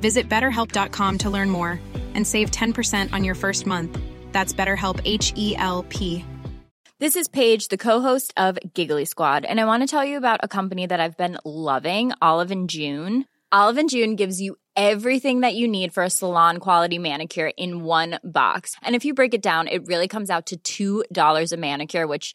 Visit betterhelp.com to learn more and save 10% on your first month. That's BetterHelp H E L P. This is Paige, the co-host of Giggly Squad, and I want to tell you about a company that I've been loving, Olive and June. Olive and June gives you everything that you need for a salon quality manicure in one box. And if you break it down, it really comes out to $2 a manicure, which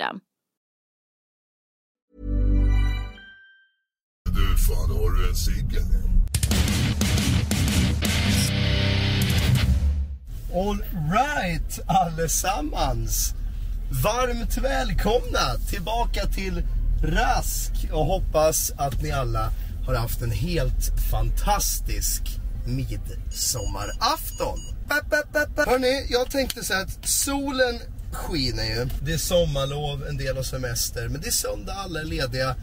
Du, fan har du en cigg? All right, allesammans. Varmt välkomna tillbaka till Rask och hoppas att ni alla har haft en helt fantastisk midsommarafton. Hörni, jag tänkte säga att solen skiner ju. Det är sommarlov, en del har semester, men det är söndag, alla är lediga.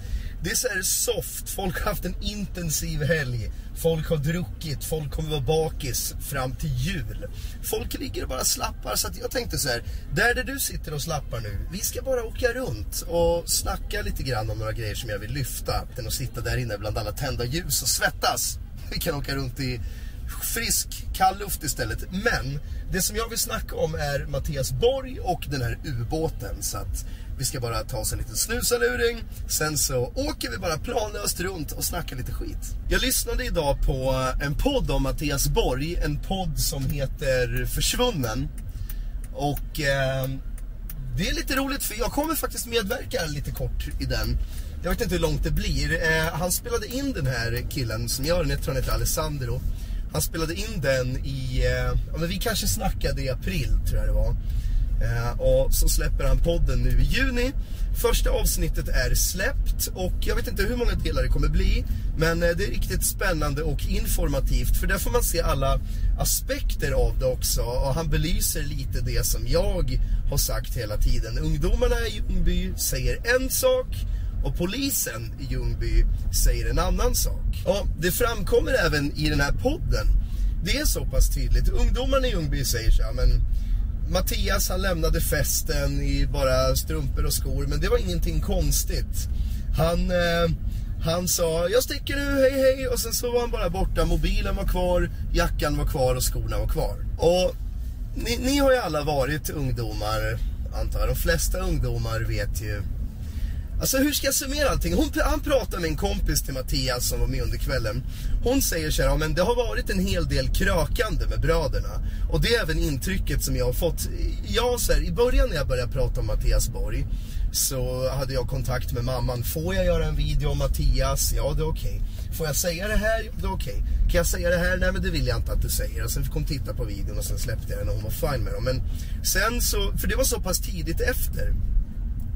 Det är så här soft, folk har haft en intensiv helg. Folk har druckit, folk kommer vara bakis fram till jul. Folk ligger och bara slappar, så att jag tänkte så här, där där du sitter och slappar nu, vi ska bara åka runt och snacka lite grann om några grejer som jag vill lyfta. Än att sitta där inne bland alla tända ljus och svettas. Vi kan åka runt i frisk, kall luft istället. Men det som jag vill snacka om är Mattias Borg och den här ubåten. Så att vi ska bara ta oss en liten snusaluring. Sen så åker vi bara planlöst runt och snackar lite skit. Jag lyssnade idag på en podd om Mattias Borg. En podd som heter Försvunnen. Och eh, det är lite roligt för jag kommer faktiskt medverka lite kort i den. Jag vet inte hur långt det blir. Eh, han spelade in den här killen som gör den, jag tror han heter Alessandro. Han spelade in den i, eh, ja men vi kanske snackade i april tror jag det var. Eh, och så släpper han podden nu i juni. Första avsnittet är släppt och jag vet inte hur många delar det kommer bli. Men eh, det är riktigt spännande och informativt för där får man se alla aspekter av det också. Och han belyser lite det som jag har sagt hela tiden. Ungdomarna i Ljungby säger en sak och polisen i Ljungby säger en annan sak. Och det framkommer även i den här podden. Det är så pass tydligt. Ungdomarna i Ljungby säger så här, men Mattias han lämnade festen i bara strumpor och skor, men det var ingenting konstigt. Han, eh, han sa, jag sticker nu, hej hej, och sen så var han bara borta. Mobilen var kvar, jackan var kvar och skorna var kvar. Och ni, ni har ju alla varit ungdomar, antar jag. De flesta ungdomar vet ju Alltså hur ska jag summera allting? Hon, han pratar med en kompis till Mattias som var med under kvällen. Hon säger så här, ja, men det har varit en hel del krökande med bröderna. Och det är även intrycket som jag har fått. Jag, så här, I början när jag började prata om Mattias Borg så hade jag kontakt med mamman. Får jag göra en video om Mattias? Ja, det är okej. Okay. Får jag säga det här? Det är okej. Okay. Kan jag säga det här? Nej, men det vill jag inte att du säger. Och sen fick hon titta på videon och sen släppte jag den och hon var fine med dem. Men sen så, för det var så pass tidigt efter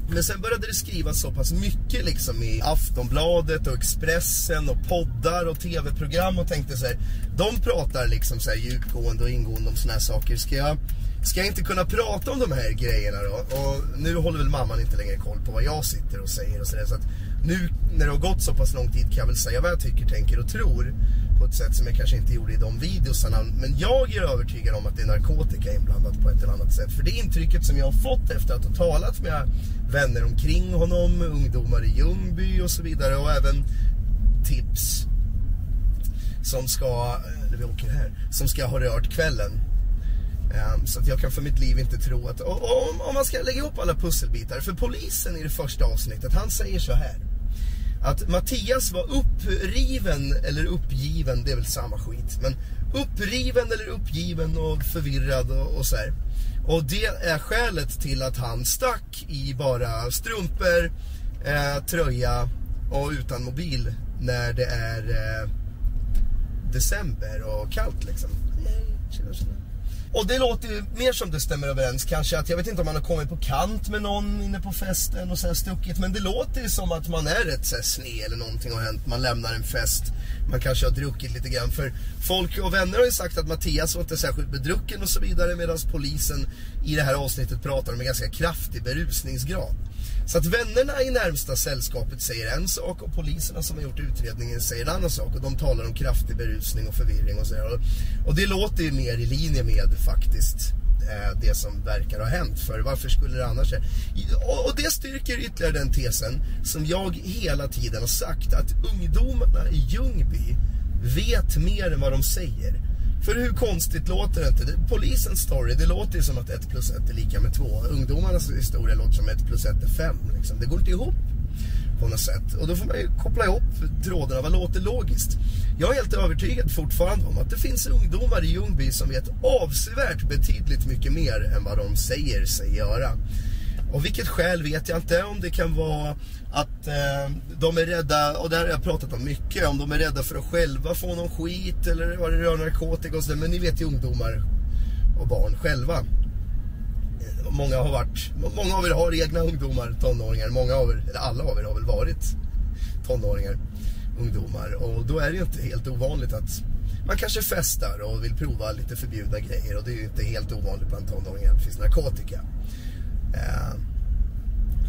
men sen började det skrivas så pass mycket liksom i Aftonbladet och Expressen och poddar och tv-program och tänkte så här, de pratar liksom så här djupgående och ingående om såna här saker. Ska jag, ska jag inte kunna prata om de här grejerna då? Och nu håller väl mamman inte längre koll på vad jag sitter och säger och sådär. Så att nu när det har gått så pass lång tid kan jag väl säga vad jag tycker, tänker och tror på ett sätt som jag kanske inte gjorde i de videosarna. Men jag är övertygad om att det är narkotika inblandat på ett eller annat sätt. För det intrycket som jag har fått efter att ha talat med vänner omkring honom, ungdomar i Ljungby och så vidare och även tips som ska, eller vi åker här, som ska ha rört kvällen. Um, så att jag kan för mitt liv inte tro att, om, om man ska lägga ihop alla pusselbitar, för polisen i det första avsnittet, han säger så här att Mattias var uppriven eller uppgiven, det är väl samma skit. Men uppriven eller uppgiven och förvirrad och, och så här. Och det är skälet till att han stack i bara strumpor, eh, tröja och utan mobil när det är eh, december och kallt liksom. Tjena, tjena. Och det låter ju mer som det stämmer överens kanske att jag vet inte om man har kommit på kant med någon inne på festen och sen stuckit men det låter ju som att man är rätt så sned eller någonting har hänt. Man lämnar en fest, man kanske har druckit lite grann för folk och vänner har ju sagt att Mattias var inte särskilt bedrucken och så vidare medan polisen i det här avsnittet pratar om en ganska kraftig berusningsgrad. Så att vännerna i närmsta sällskapet säger en sak och poliserna som har gjort utredningen säger en annan sak. Och de talar om kraftig berusning och förvirring och sådär. Och det låter ju mer i linje med faktiskt eh, det som verkar ha hänt. För varför skulle det annars Och det styrker ytterligare den tesen som jag hela tiden har sagt. Att ungdomarna i Ljungby vet mer än vad de säger. För hur konstigt låter det inte? Polisens story, det låter ju som att 1 plus 1 är lika med 2. Ungdomarnas historia låter som 1 plus 1 är 5. Liksom. Det går inte ihop på något sätt. Och då får man ju koppla ihop trådarna. Vad låter logiskt? Jag är helt övertygad fortfarande om att det finns ungdomar i Ljungby som vet avsevärt betydligt mycket mer än vad de säger sig göra. Och vilket skäl vet jag inte. Om det kan vara att eh, de är rädda, och det här har jag pratat om mycket, om de är rädda för att själva få någon skit eller vad det rör narkotika och sådär. Men ni vet ju ungdomar och barn själva. Eh, många har varit, många av er har egna ungdomar, tonåringar. Många av er, eller alla av er har väl varit tonåringar, ungdomar. Och då är det ju inte helt ovanligt att man kanske festar och vill prova lite förbjudna grejer. Och det är ju inte helt ovanligt bland tonåringar att det finns narkotika. Eh,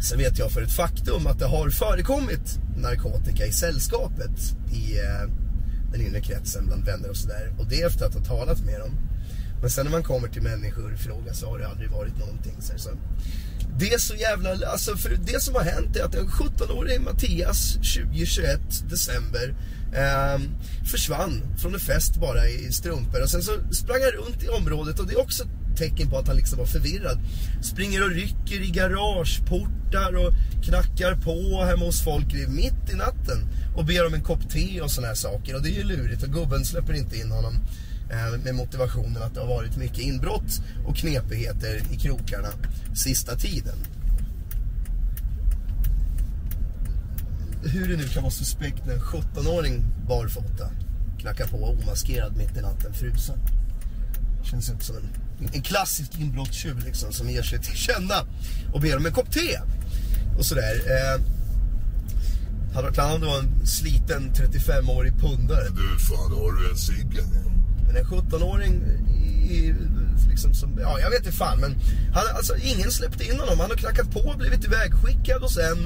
sen vet jag för ett faktum att det har förekommit narkotika i sällskapet i eh, den inre kretsen bland vänner och sådär. Och det efter att ha talat med dem. Men sen när man kommer till människor och frågar så har det aldrig varit någonting. Så, det är så jävla, alltså för det som har hänt är att en 17-årig Mattias 2021 december eh, försvann från en fest bara i strumpor och sen så sprang han runt i området och det är också tecken på att han liksom var förvirrad. Springer och rycker i garageportar och knackar på hemma hos folk mitt i natten och ber om en kopp te och såna här saker. Och det är ju lurigt och gubben släpper inte in honom eh, med motivationen att det har varit mycket inbrott och knepigheter i krokarna sista tiden. Hur det nu kan vara suspekt när en 17-åring barfota knackar på omaskerad mitt i natten frusen. Känns inte som en en klassisk inbrottstjuv liksom som ger sig till känna och ber om en kopp te. Och sådär. Eh, han var en sliten 35-årig pundare. Du, fan har du en cigg Men en 17-åring liksom som, ja jag vet inte fan men han, alltså, ingen släppte in honom. Han har knackat på och blivit ivägskickad och sen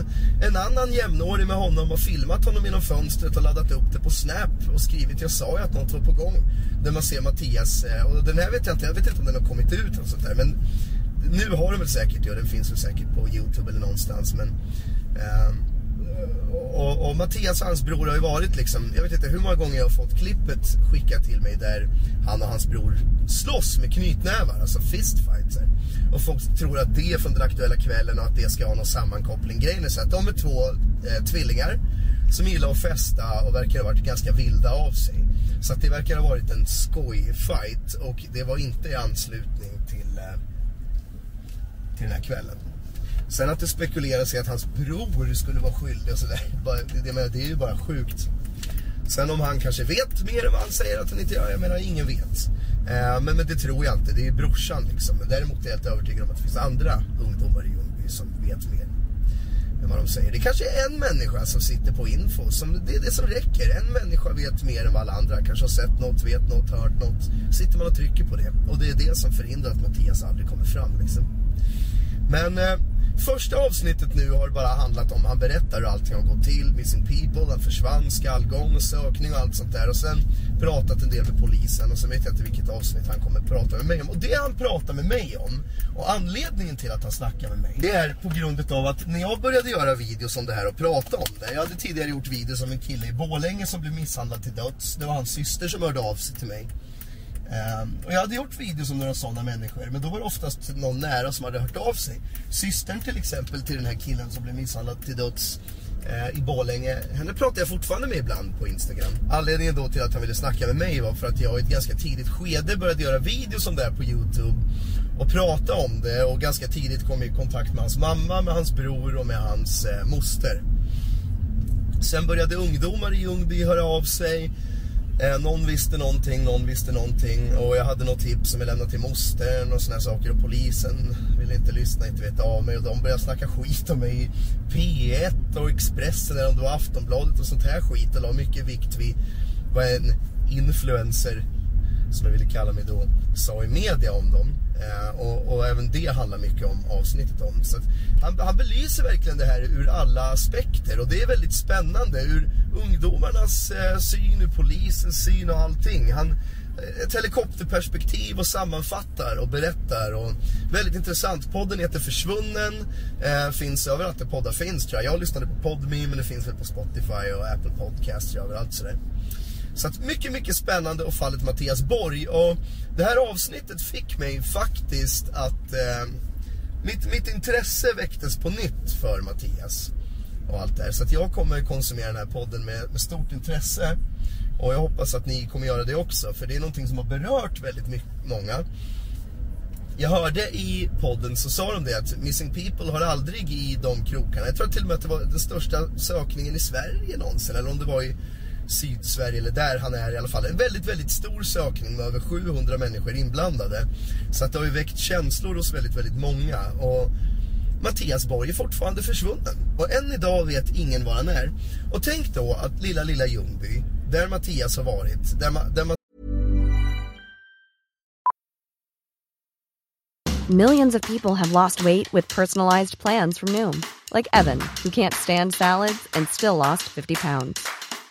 en annan jämnårig med honom har filmat honom genom fönstret och laddat upp det på Snap och skrivit jag sa ju att något var på gång. Där man ser Mattias, eh, och den här vet jag inte, jag vet inte om den har kommit ut eller sånt där men nu har den väl säkert, ja den finns väl säkert på Youtube eller någonstans men eh, och, och, Mattias och hans bror har ju varit liksom, jag vet inte hur många gånger jag har fått klippet skickat till mig där han och hans bror slåss med knytnävar, alltså fistfights. Och folk tror att det är från den aktuella kvällen och att det ska ha någon sammankoppling. Grejen är så att de är två eh, tvillingar som gillar att festa och verkar ha varit ganska vilda av sig. Så att det verkar ha varit en skojfight och det var inte i anslutning till, eh, till den här kvällen. Sen att det spekuleras i att hans bror skulle vara skyldig och sådär. Det, det, det är ju bara sjukt. Sen om han kanske vet mer än vad han säger att han inte gör, jag menar ingen vet. Eh, men, men det tror jag inte, det är brorsan liksom. Men däremot är jag helt övertygad om att det finns andra ungdomar i Ljungby som vet mer. än vad de säger. Det kanske är en människa som sitter på info. Som, det är det som räcker. En människa vet mer än vad alla andra. Kanske har sett något, vet något, hört något. Sitter man och trycker på det. Och det är det som förhindrar att Mattias aldrig kommer fram. Liksom. Men eh, första avsnittet nu har bara handlat om, han berättar hur allting har gått till, Missing People, han försvann, skallgång och sökning och allt sånt där. Och sen pratat en del med polisen och sen vet jag inte vilket avsnitt han kommer prata med mig om. Och det han pratar med mig om, och anledningen till att han snackar med mig, det är på grund av att när jag började göra videos om det här och prata om det. Jag hade tidigare gjort videos om en kille i Bålänge som blev misshandlad till döds. Det var hans syster som hörde av sig till mig. Ehm, och jag hade gjort videos om några sådana människor, men då var det oftast någon nära som hade hört av sig. Systern till exempel till den här killen som blev misshandlad till döds eh, i Borlänge, henne pratar jag fortfarande med ibland på Instagram. Anledningen då till att han ville snacka med mig var för att jag i ett ganska tidigt skede började göra videos om det här på Youtube och prata om det och ganska tidigt kom i kontakt med hans mamma, med hans bror och med hans eh, moster. Sen började ungdomar i Ljungby höra av sig Eh, någon visste någonting, någon visste någonting. Och jag hade något tips som jag lämnade till mostern och såna saker. Och polisen ville inte lyssna, inte veta av mig. Och de började snacka skit om mig i P1 och Expressen eller om det var Aftonbladet och sånt här skit. Och la mycket vikt vid vad en influencer, som jag ville kalla mig då, sa i media om dem. Eh, och, och, även det handlar mycket om avsnittet om. Så han, han belyser verkligen det här ur alla aspekter och det är väldigt spännande ur ungdomarnas eh, syn, ur polisens syn och allting. Han, eh, ett helikopterperspektiv och sammanfattar och berättar. Och väldigt intressant. Podden heter Försvunnen. Eh, finns överallt där poddar finns tror jag. Jag lyssnade på Podme men det finns väl på Spotify och Apple Podcasts och överallt sådär. Så att mycket, mycket spännande och fallet Mattias Borg. Och det här avsnittet fick mig faktiskt att eh, mitt, mitt intresse väcktes på nytt för Mattias. Och allt det här. Så att jag kommer konsumera den här podden med, med stort intresse. Och jag hoppas att ni kommer göra det också. För det är någonting som har berört väldigt mycket, många. Jag hörde i podden så sa de det att Missing People har aldrig i de krokarna. Jag tror till och med att det var den största sökningen i Sverige någonsin. Eller om det var i Sydsverige, eller där han är i alla fall. En väldigt, väldigt stor sökning med över 700 människor inblandade. Så att det har ju väckt känslor hos väldigt, väldigt många. Och Mattias Borg är fortfarande försvunnen. Och än idag vet ingen var han är. Och tänk då att lilla, lilla Ljungby, där Mattias har varit, där, ma där ma- Millions of people have lost weight with personalized plans from Noom. Like Evan, who can't stand salads and still lost 50 pounds.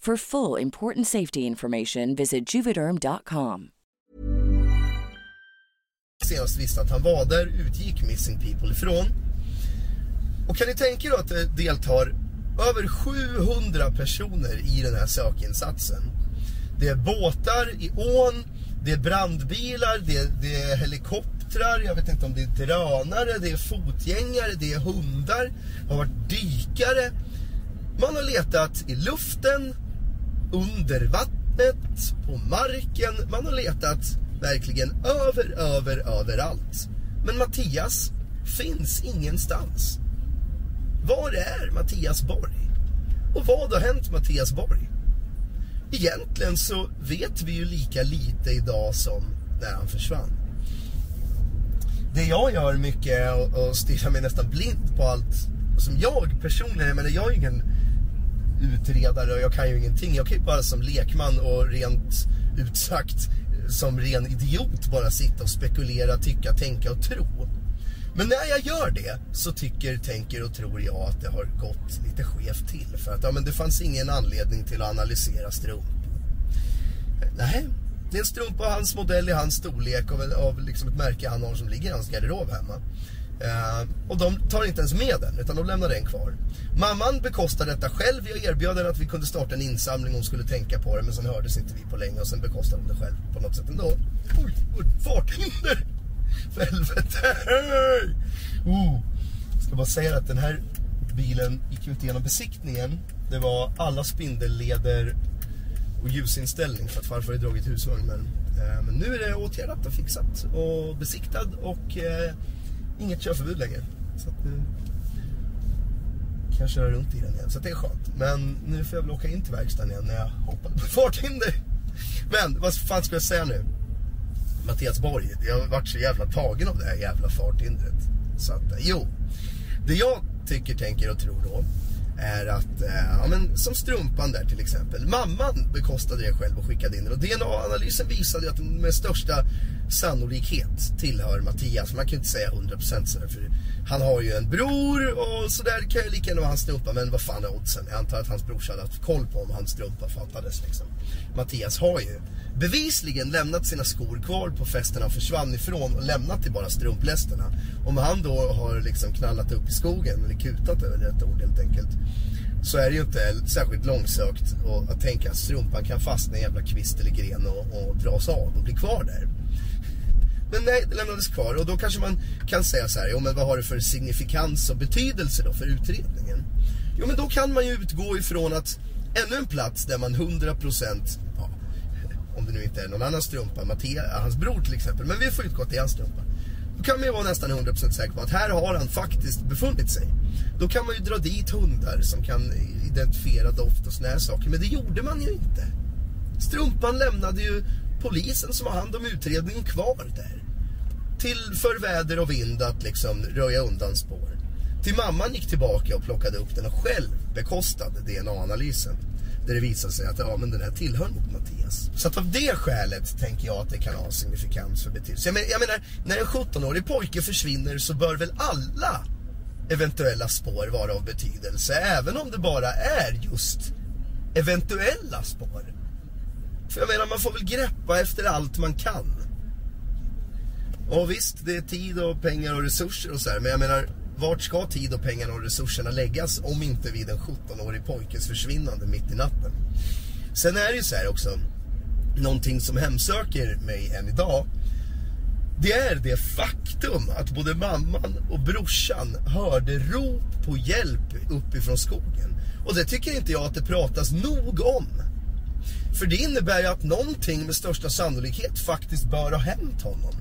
For full important safety information, visit juvederm.com. senast visste att han var där utgick Missing People ifrån. Och kan ni tänka er att det deltar över 700 personer i den här sökinsatsen. Det är båtar i ån, det är brandbilar, det är, det är helikoptrar, jag vet inte om det är drönare, det är fotgängare, det är hundar, det har varit dykare. Man har letat i luften, under vattnet, på marken. Man har letat verkligen över, över, överallt. Men Mattias finns ingenstans. Var är Mattias Borg? Och vad har hänt Mattias Borg? Egentligen så vet vi ju lika lite idag som när han försvann. Det jag gör mycket är att stirra mig nästan blind på allt som jag personligen, jag menar jag är ingen utredare och jag kan ju ingenting. Jag kan ju bara som lekman och rent ut sagt som ren idiot bara sitta och spekulera, tycka, tänka och tro. Men när jag gör det så tycker, tänker och tror jag att det har gått lite skevt till. För att ja, men det fanns ingen anledning till att analysera strumpor. Nej, det är en strumpa av hans modell i hans storlek av, av liksom ett märke han har som ligger i hans garderob hemma. Uh, och de tar inte ens med den, utan de lämnar den kvar. Mamman bekostar detta själv. Jag erbjöd henne att vi kunde starta en insamling om hon skulle tänka på det. Men sen hördes inte vi på länge och sen bekostade hon det själv på något sätt ändå. Oj, oj farthinder! För helvete! Oh. Ska bara säga att den här bilen gick ut igenom besiktningen. Det var alla spindelleder och ljusinställning för att farfar hade dragit husvagnen. Men, men nu är det åtgärdat och fixat och besiktad och eh, inget körförbud längre. Så att nu kan jag köra runt i den igen. Så det är skönt. Men nu får jag väl åka in till verkstaden igen när jag hoppade på farthinder. Men vad fan ska jag säga nu? Mattias Borg, jag har varit så jävla tagen av det här jävla farthindret. Så att, eh, jo. Det jag tycker, tänker och tror då är att, eh, ja men som strumpan där till exempel. Mamman bekostade det själv och skickade in den. Och DNA-analysen visade ju att den med största sannolikhet tillhör Mattias. Man kan ju inte säga 100% sådär för han har ju en bror och sådär kan ju lika gärna vara hans strumpa. Men vad fan är oddsen? Jag antar att hans brorsa hade haft koll på om hans strumpa fattades liksom. Mattias har ju bevisligen lämnat sina skor kvar på festen han försvann ifrån och lämnat till bara strumplästerna. Om han då har liksom knallat upp i skogen, eller kutat över rätt ord helt enkelt. Så är det ju inte särskilt långsökt att tänka att strumpan kan fastna i en jävla kvist eller gren och, och dras av och bli kvar där. Men nej, det lämnades kvar och då kanske man kan säga så här, jo men vad har det för signifikans och betydelse då för utredningen? Jo men då kan man ju utgå ifrån att ännu en plats där man 100% ja, om det nu inte är någon annan strumpa, Mattia, hans bror till exempel, men vi får utgå att det är hans strumpa. Då kan man ju vara nästan 100% säker på att här har han faktiskt befunnit sig. Då kan man ju dra dit hundar som kan identifiera doft och såna här saker, men det gjorde man ju inte. Strumpan lämnade ju polisen som har hand om utredningen kvar där. Till för väder och vind att liksom röja undan spår. Till mamman gick tillbaka och plockade upp den och själv bekostade DNA-analysen. Där det visade sig att ja, men den här tillhör mot Mattias. Så att av det skälet tänker jag att det kan ha signifikans för betydelse. Jag, men, jag menar, när en 17-årig pojke försvinner så bör väl alla eventuella spår vara av betydelse. Även om det bara är just eventuella spår. För jag menar, man får väl greppa efter allt man kan. Och visst, det är tid och pengar och resurser och så här, men jag menar, vart ska tid och pengarna och resurserna läggas om inte vid en 17-årig pojkes försvinnande mitt i natten? Sen är det ju så här också, någonting som hemsöker mig än idag. Det är det faktum att både mamman och brorsan hörde rop på hjälp uppifrån skogen. Och det tycker inte jag att det pratas nog om. För det innebär ju att någonting med största sannolikhet faktiskt bör ha hänt honom.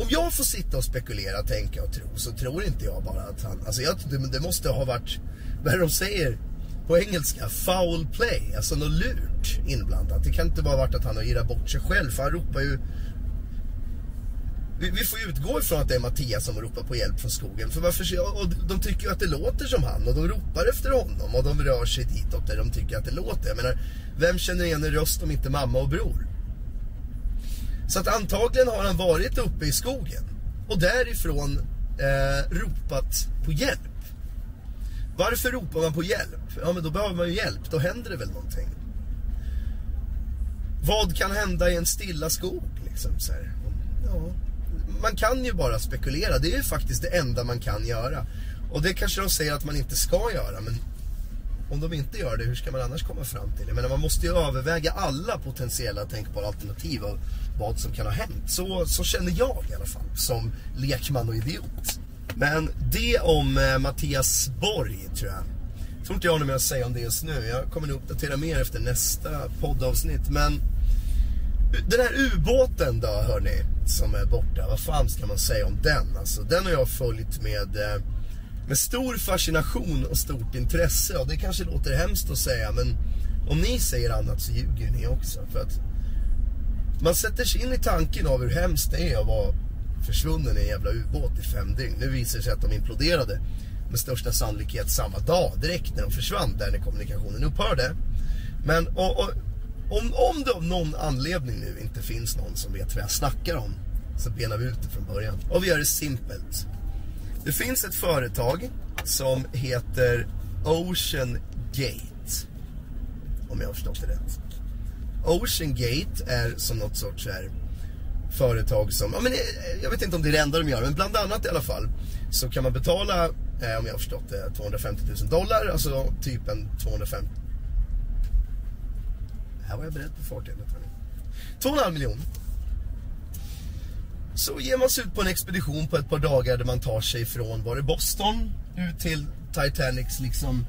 Om jag får sitta och spekulera, tänka och tro så tror inte jag bara att han... Alltså jag, det, det måste ha varit, vad är det de säger på engelska? Foul play, alltså något lurt inblandat. Det kan inte bara ha varit att han har irrat bort sig själv för han ropar ju... Vi, vi får utgå ifrån att det är Mattias som ropar på hjälp från skogen. För varför, och de tycker ju att det låter som han och de ropar efter honom och de rör sig ditåt där de tycker att det låter. Jag menar, vem känner igen en röst om inte mamma och bror? Så att antagligen har han varit uppe i skogen och därifrån eh, ropat på hjälp. Varför ropar man på hjälp? Ja, men då behöver man ju hjälp. Då händer det väl någonting. Vad kan hända i en stilla skog? Liksom, så här? Ja, man kan ju bara spekulera. Det är ju faktiskt det enda man kan göra. Och det kanske de säger att man inte ska göra, men om de inte gör det, hur ska man annars komma fram till det? Men man måste ju överväga alla potentiella tänkbara alternativ av vad som kan ha hänt. Så, så känner jag i alla fall, som lekman och idiot. Men det om eh, Mattias Borg, tror jag. Jag tror inte jag har något mer att säga om det just nu. Jag kommer nog uppdatera mer efter nästa poddavsnitt. Men den här ubåten då, hörni, som är borta. Vad fan ska man säga om den? Alltså, den har jag följt med, eh, med stor fascination och stort intresse. Och det kanske låter hemskt att säga, men om ni säger annat så ljuger ni också. För att man sätter sig in i tanken av hur hemskt det är att vara försvunnen i en jävla ubåt i fem dygn. Nu visar det sig att de imploderade med största sannolikhet samma dag, direkt när de försvann, där när kommunikationen upphörde. Men och, och, om, om det av någon anledning nu inte finns någon som vet vad jag snackar om, så benar vi ut det från början. Och vi gör det simpelt. Det finns ett företag som heter Ocean Gate. Om jag har förstått det rätt. Ocean Gate är som något sorts här företag som, ja, men eh, jag vet inte om det är det enda de gör, men bland annat i alla fall så kan man betala, eh, om jag har förstått det, 250 000 dollar, alltså typ en 250... Här var jag beredd på farten. 2,5 miljoner. Så ger man sig ut på en expedition på ett par dagar där man tar sig från, var det Boston, ut till Titanics liksom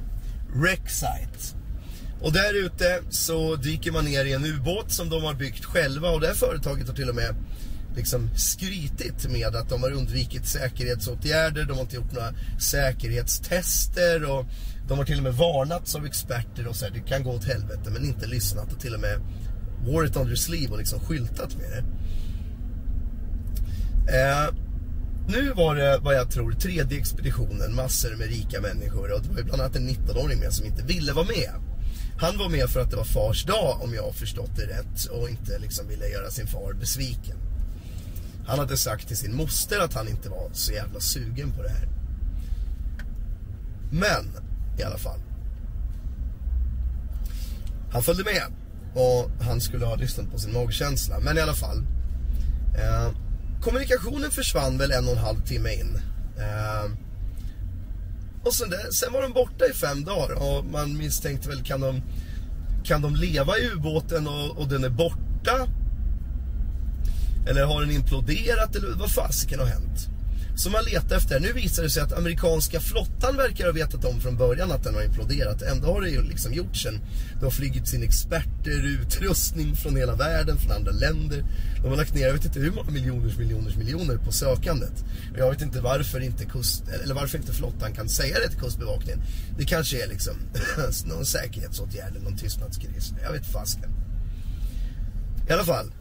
wreck site. Och där ute så dyker man ner i en ubåt som de har byggt själva och det här företaget har till och med liksom skrytit med att de har undvikit säkerhetsåtgärder, de har inte gjort några säkerhetstester och de har till och med varnats av experter och så här, det kan gå åt helvete men inte lyssnat och till och med wore it on your sleeve och liksom skyltat med det. Eh, nu var det vad jag tror tredje expeditionen, massor med rika människor och det var ju bland annat en 19-åring med som inte ville vara med. Han var med för att det var fars dag om jag har förstått det rätt och inte liksom ville göra sin far besviken. Han hade sagt till sin moster att han inte var så jävla sugen på det här. Men i alla fall. Han följde med och han skulle ha lyssnat på sin magkänsla. Men i alla fall. Eh, kommunikationen försvann väl en och en halv timme in. Eh, och sen, där, sen var de borta i fem dagar och man misstänkte väl kan de, kan de leva i ubåten och, och den är borta? Eller har den imploderat eller vad fasiken har hänt? Som man letar efter. Nu visar det sig att amerikanska flottan verkar ha vetat om från början att den har imploderat. Ändå har det ju liksom gjorts en... Det har flygit sin experter, utrustning från hela världen, från andra länder. De har lagt ner, jag vet inte hur många miljoners, miljoners, miljoner på sökandet. Och jag vet inte varför inte kust... Eller varför inte flottan kan säga det till kustbevakningen. Det kanske är liksom någon säkerhetsåtgärd, någon tystnadskris, Jag vet fasken. I alla fall.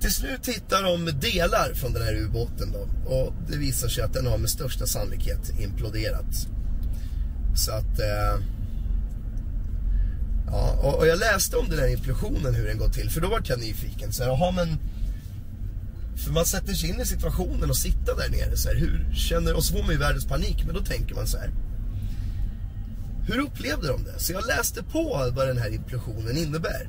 Till slut hittar de delar från den här ubåten då. Och det visar sig att den har med största sannolikhet imploderat. Så att... Eh, ja, och, och, jag läste om den här implosionen, hur den går till. För då var jag nyfiken. Så här, aha, men... För man sätter sig in i situationen och sitta där nere. Så här, hur känner... Och så får man ju världens panik. Men då tänker man så här. Hur upplevde de det? Så jag läste på vad den här implosionen innebär.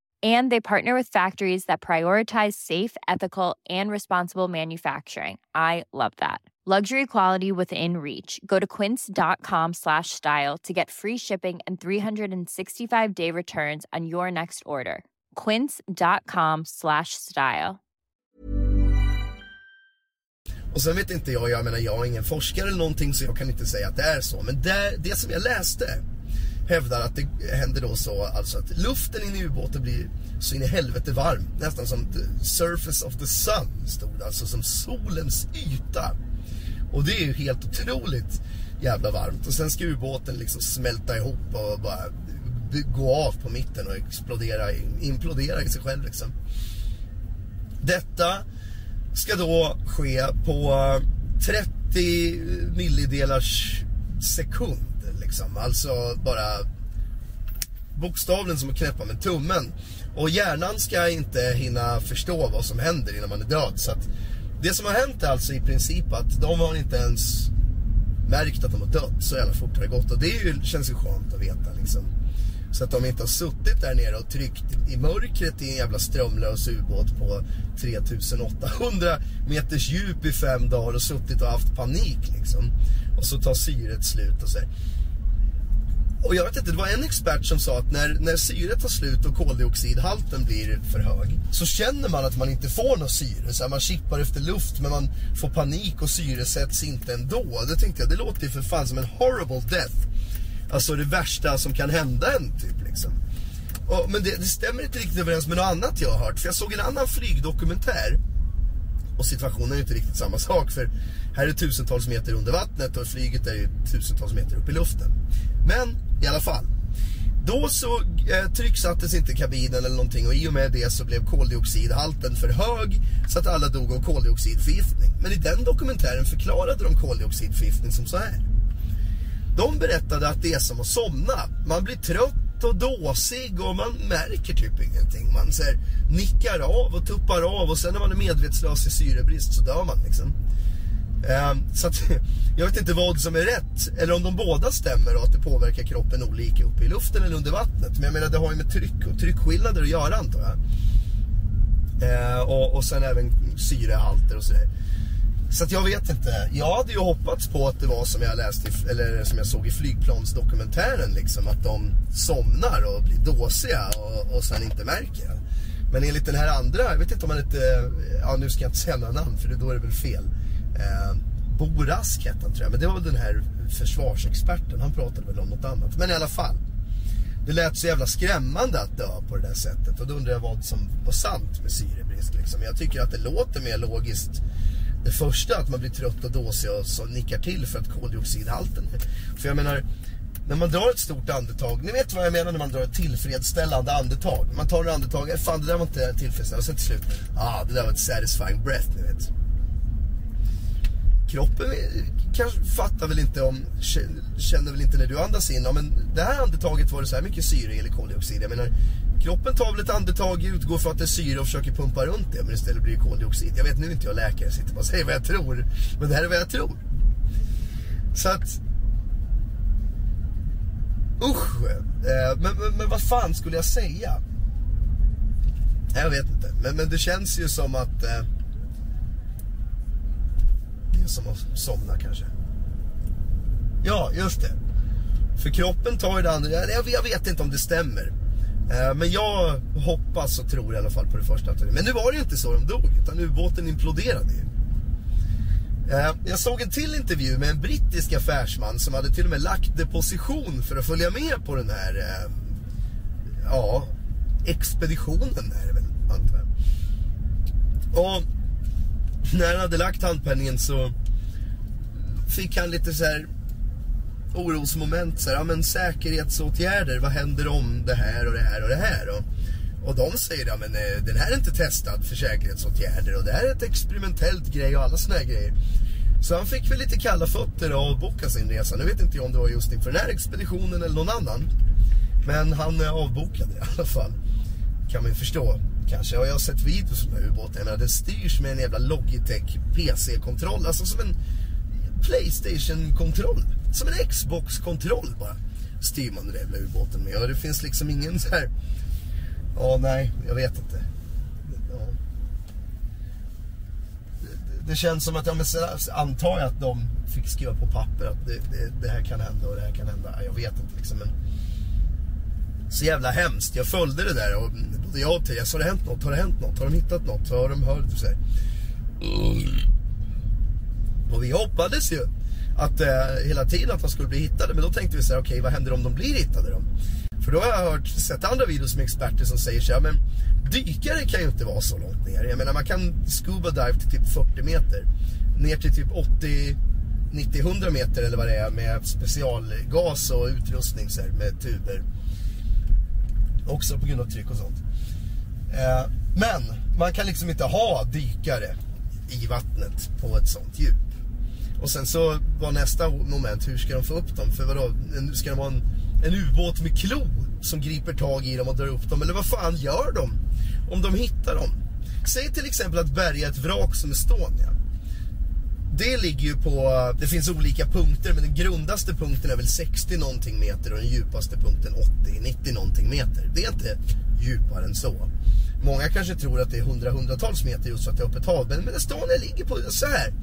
And they partner with factories that prioritize safe, ethical, and responsible manufacturing. I love that. Luxury quality within reach. Go to quince.com slash style to get free shipping and 365 day returns on your next order. quince.com slash style. Och sen vet inte jag, jag menar jag är ingen forskare eller någonting så jag kan inte säga att det är så. Men det, det som jag läste hävdar att det händer då så alltså att luften inne i ubåten blir så in i helvete varm. Nästan som the surface of the sun stod det, alltså som solens yta. Och det är ju helt otroligt jävla varmt. Och sen ska ubåten liksom smälta ihop och bara gå av på mitten och explodera, implodera i sig själv liksom. Detta ska då ske på eh, 30 millidelars sekund liksom. Alltså bara bokstavligen som att knäppa med tummen. Och hjärnan ska inte hinna förstå vad som händer innan man är död. Så att Det som har hänt är alltså i princip att de har inte ens märkt att de har dött. Så jävla fort har det gått. Och det är ju, känns ju skönt att veta liksom. Så att de inte har suttit där nere och tryckt i mörkret i en jävla strömlös ubåt på 3800 meters djup i fem dagar och suttit och haft panik liksom. Och så tar syret slut och så här. Och jag vet inte, det var en expert som sa att när, när syret tar slut och koldioxidhalten blir för hög så känner man att man inte får något syre. Så här, man kippar efter luft men man får panik och syresätts inte ändå. Det tänkte jag, det låter ju för fan som en horrible death. Alltså det värsta som kan hända en typ liksom. Och, men det, det stämmer inte riktigt överens med något annat jag har hört. För jag såg en annan flygdokumentär. Och situationen är inte riktigt samma sak. För här är tusentals meter under vattnet och flyget är ju tusentals meter upp i luften. Men i alla fall. Då så eh, trycksattes inte kabinen eller någonting och i och med det så blev koldioxidhalten för hög så att alla dog av koldioxidförgiftning. Men i den dokumentären förklarade de koldioxidförgiftning som så här. De berättade att det är som att somna. Man blir trött och dåsig och man märker typ ingenting. Man så här, nickar av och tuppar av och sen när man är medvetslös i syrebrist så dör man liksom. Ehm, så att, jag vet inte vad som är rätt. Eller om de båda stämmer och att det påverkar kroppen olika uppe i luften eller under vattnet. Men jag menar det har ju med tryck och tryckskillnader att göra antar jag. Ehm, och, och sen även syrehalter och sådär. Så att jag vet inte. Jag hade ju hoppats på att det var som jag läste, i, eller som jag såg i flygplansdokumentären liksom. Att de somnar och blir dåsiga och, och sen inte märker. Men enligt den här andra, jag vet inte om man inte, ja nu ska jag inte säga några namn för då är det väl fel. Eh, Bo Rask hette han tror jag, men det var väl den här försvarsexperten. Han pratade väl om något annat. Men i alla fall. Det lät så jävla skrämmande att dö på det där sättet. Och då undrar jag vad som var sant med syrebrist. Liksom. Jag tycker att det låter mer logiskt. Det första, att man blir trött och dåsig och så nickar till för att koldioxidhalten För jag menar, när man drar ett stort andetag. Ni vet vad jag menar när man drar ett tillfredsställande andetag. Man tar ett andetag, fan det där var inte tillfredsställande. Och sen till slut, ah det där var ett satisfying breath, ni vet kroppen eh, kanske fattar väl inte om, känner väl inte när du andas in, ja, men det här andetaget var det så här mycket syre eller koldioxid. Jag menar, kroppen tar väl ett andetag, utgår för att det är syre och försöker pumpa runt det, men istället blir det koldioxid. Jag vet nu inte jag läkare, jag sitter bara och säger vad jag tror, men det här är vad jag tror. Så att, usch, eh, men, men, men vad fan skulle jag säga? Jag vet inte, men, men det känns ju som att eh, som att somna kanske. Ja, just det. För kroppen tar ju det andra. Jag vet inte om det stämmer. Eh, men jag hoppas och tror i alla fall på det första. Men nu var det ju inte så de dog, utan ubåten imploderade ju. Eh, jag såg en till intervju med en brittisk affärsman som hade till och med lagt deposition för att följa med på den här eh, ja, expeditionen är det väl, antar jag. Och när han hade lagt handpenningen så fick han lite så här orosmoment. Så här, ja, men säkerhetsåtgärder, vad händer om det här och det här och det här? Och, och de säger, ja men eh, den här är inte testad för säkerhetsåtgärder och det här är ett experimentellt grej och alla såna här grejer. Så han fick väl lite kalla fötter och avboka sin resa. Nu vet inte jag om det var just inför den här expeditionen eller någon annan. Men han eh, avbokade i alla fall. Kan man ju förstå kanske. Och jag har sett videos med ubåten. Jag menar, den styrs med en jävla Logitech PC-kontroll. Alltså som en Playstation-kontroll. Som en Xbox-kontroll bara. Styr man den jävla ubåten med. Och det finns liksom ingen så här... Ja, nej, jag vet inte. Ja. Det, det, känns som att, ja men så antar jag att de fick skriva på papper att det, det, det, här kan hända och det här kan hända. Jag vet inte liksom. Men så jävla hemskt. Jag följde det där och både jag och Therese, har det hänt något? Har det hänt något? Har de hittat något? Har de hört? Så här. Och vi hoppades ju att eh, hela tiden att de skulle bli hittade. Men då tänkte vi så här, okej okay, vad händer om de blir hittade då? För då har jag hört, sett andra videos med experter som säger så här, men dykare kan ju inte vara så långt ner. Jag menar man kan scuba dive till typ 40 meter. Ner till typ 80, 90, 100 meter eller vad det är med specialgas och utrustning så här, med tuber. Också på grund av tryck och sånt. Eh, men man kan liksom inte ha dykare i vattnet på ett sånt djup. Och sen så var nästa moment, hur ska de få upp dem? För vadå, ska de ha en, en ubåt med klo som griper tag i dem och drar upp dem? Eller vad fan gör de? Om de hittar dem? Säg till exempel att bärga ett vrak som Estonia. Det ligger ju på, det finns olika punkter men den grundaste punkten är väl 60 någonting meter och den djupaste punkten 80-90 någonting meter. Det är inte djupare än så. Många kanske tror att det är hundra hundratals meter just för att det är öppet hav. Men, men Estonia ligger på så här.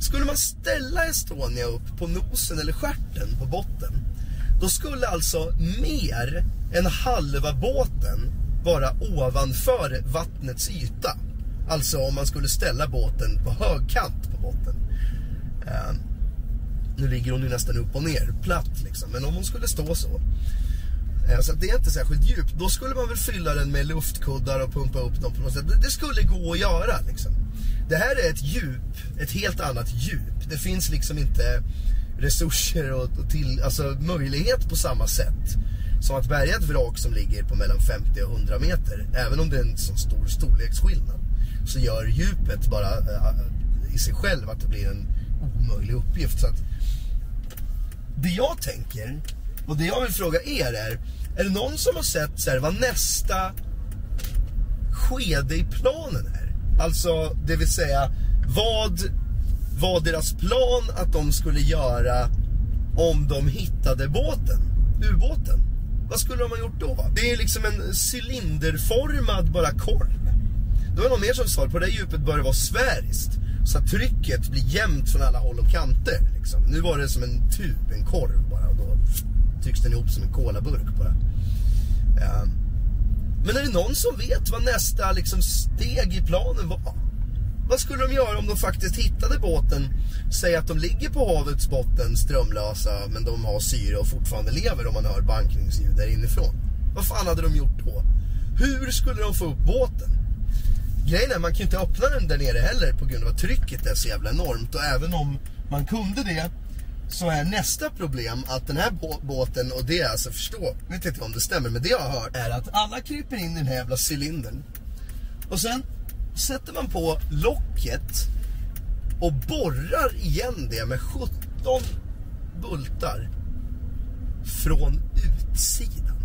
Skulle man ställa Estonia upp på nosen eller skärten på botten. Då skulle alltså mer än halva båten vara ovanför vattnets yta. Alltså om man skulle ställa båten på högkant på botten. Ehm, nu ligger hon ju nästan upp och ner, platt liksom. Men om hon skulle stå så. Ehm, så så det är inte särskilt djupt. Då skulle man väl fylla den med luftkuddar och pumpa upp dem på något sätt. Det skulle gå att göra liksom. Det här är ett djup, ett helt annat djup. Det finns liksom inte resurser och, och till, alltså möjlighet på samma sätt som att bärga ett vrak som ligger på mellan 50 och 100 meter. Även om det är en så stor storleksskillnad så gör djupet bara äh, i sig själv att det blir en omöjlig uppgift. Så att det jag tänker och det jag vill fråga er är, är det någon som har sett så här, vad nästa skede i planen är? Alltså, det vill säga, vad var deras plan att de skulle göra om de hittade båten, ubåten? Vad skulle de ha gjort då? Det är liksom en cylinderformad bara korv. Det var någon mer som sa på det djupet bör det vara sfäriskt. Så att trycket blir jämnt från alla håll och kanter. Liksom. Nu var det som en tub, en korv bara. Och då trycks den ihop som en kolaburk bara. Ja. Men är det någon som vet vad nästa liksom, steg i planen var? Vad skulle de göra om de faktiskt hittade båten? Säg att de ligger på havets botten strömlösa men de har syre och fortfarande lever om man hör bankningsljud där inifrån. Vad fan hade de gjort då? Hur skulle de få upp båten? Grejen är man kan ju inte öppna den där nere heller på grund av att trycket är så jävla enormt och även om man kunde det så är nästa problem att den här båten, och det är alltså förstå, vet inte om det stämmer, men det jag har hört är att alla kryper in i den här jävla cylindern. Och sen sätter man på locket och borrar igen det med 17 bultar från utsidan.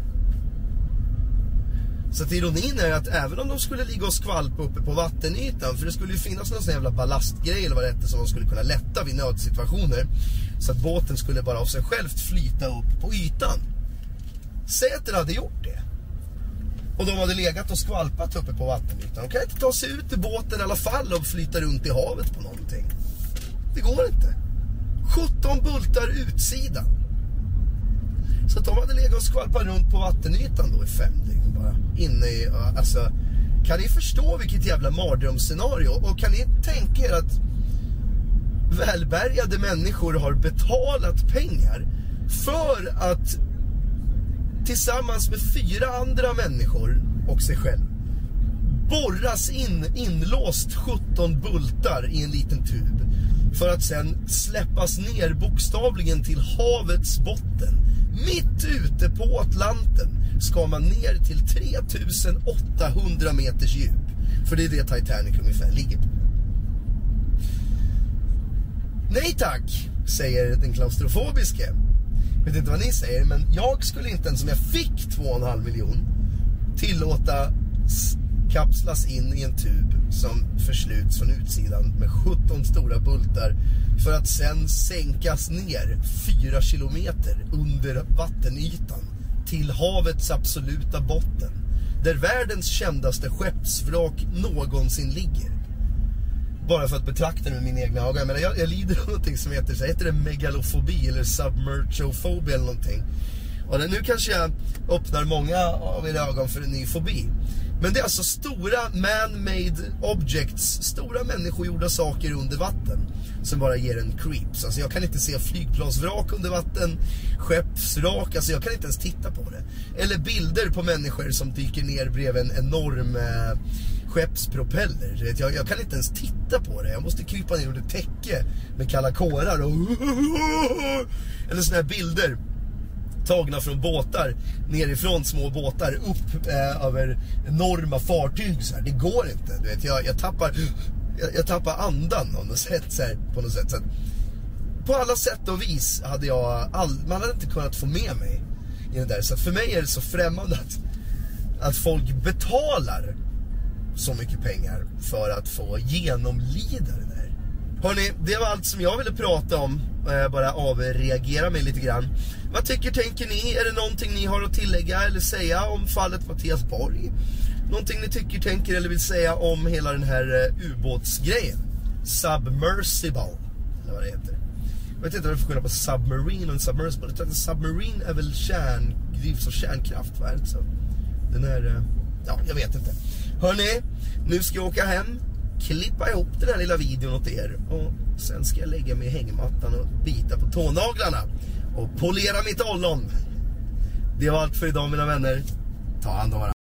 Så att ironin är att även om de skulle ligga och skvalpa uppe på vattenytan, för det skulle ju finnas någon sån jävla ballastgrej eller vad det hette som de skulle kunna lätta vid nödsituationer. Så att båten skulle bara av sig självt flyta upp på ytan. Säg att den hade gjort det. Och de hade legat och skvalpat uppe på vattenytan. De kan inte ta sig ut ur båten i alla fall och flyta runt i havet på någonting. Det går inte. 17 bultar utsidan. Så att de hade legat och skvalpat runt på vattenytan då i fem dygn bara. Inne i, alltså. Kan ni förstå vilket jävla mardrömsscenario? Och kan ni tänka er att välbärgade människor har betalat pengar för att tillsammans med fyra andra människor och sig själv borras in, inlåst 17 bultar i en liten tub för att sen släppas ner bokstavligen till havets botten. Mitt ute på Atlanten ska man ner till 3800 meters djup. För det är det Titanic ungefär ligger på. Nej tack, säger den klaustrofobiske. Vet inte vad ni säger, men jag skulle inte ens om jag fick 2,5 miljon tillåta kapslas in i en tub som försluts från utsidan med 17 stora bultar för att sen sänkas ner 4 kilometer under vattenytan till havets absoluta botten där världens kändaste skeppsvrak någonsin ligger. Bara för att betrakta det med mina egna ögon. Jag, jag, jag lider av någonting som heter, så heter det megalofobi eller submerchofobi eller någonting. Och nu kanske jag öppnar många av era ögon för en ny fobi. Men det är alltså stora man-made objects, stora människogjorda saker under vatten som bara ger en creeps. Alltså jag kan inte se flygplansvrak under vatten, skeppsvrak, alltså jag kan inte ens titta på det. Eller bilder på människor som dyker ner bredvid en enorm eh, skeppspropeller. Jag, jag kan inte ens titta på det. Jag måste krypa ner under täcke med kalla kårar och... Eller såna här bilder tagna från båtar, nerifrån små båtar, upp eh, över enorma fartyg. Så här. Det går inte. Du vet, jag, jag tappar, jag, jag, tappar andan på något sätt. Så här, på, något sätt. Så att, på alla sätt och vis hade jag, all, man hade inte kunnat få med mig i det där. Så för mig är det så främmande att, att folk betalar så mycket pengar för att få genomlida den där Hörni, det var allt som jag ville prata om. Eh, bara avreagera mig lite grann. Vad tycker, tänker ni? Är det någonting ni har att tillägga eller säga om fallet Mattias Borg? Någonting ni tycker, tänker eller vill säga om hela den här eh, ubåtsgrejen? Submersible, eller vad det heter. Jag vet inte vad det är för skillnad på submarine och en submersible. Jag tror att en submarine är väl kärn, drivs av kärnkraftverk. Så den här, eh, ja, jag vet inte. Hörni, nu ska jag åka hem, klippa ihop den här lilla videon åt er och sen ska jag lägga mig i hängmattan och bita på tånaglarna och polera mitt ollon. Det var allt för idag mina vänner. Ta hand om varandra.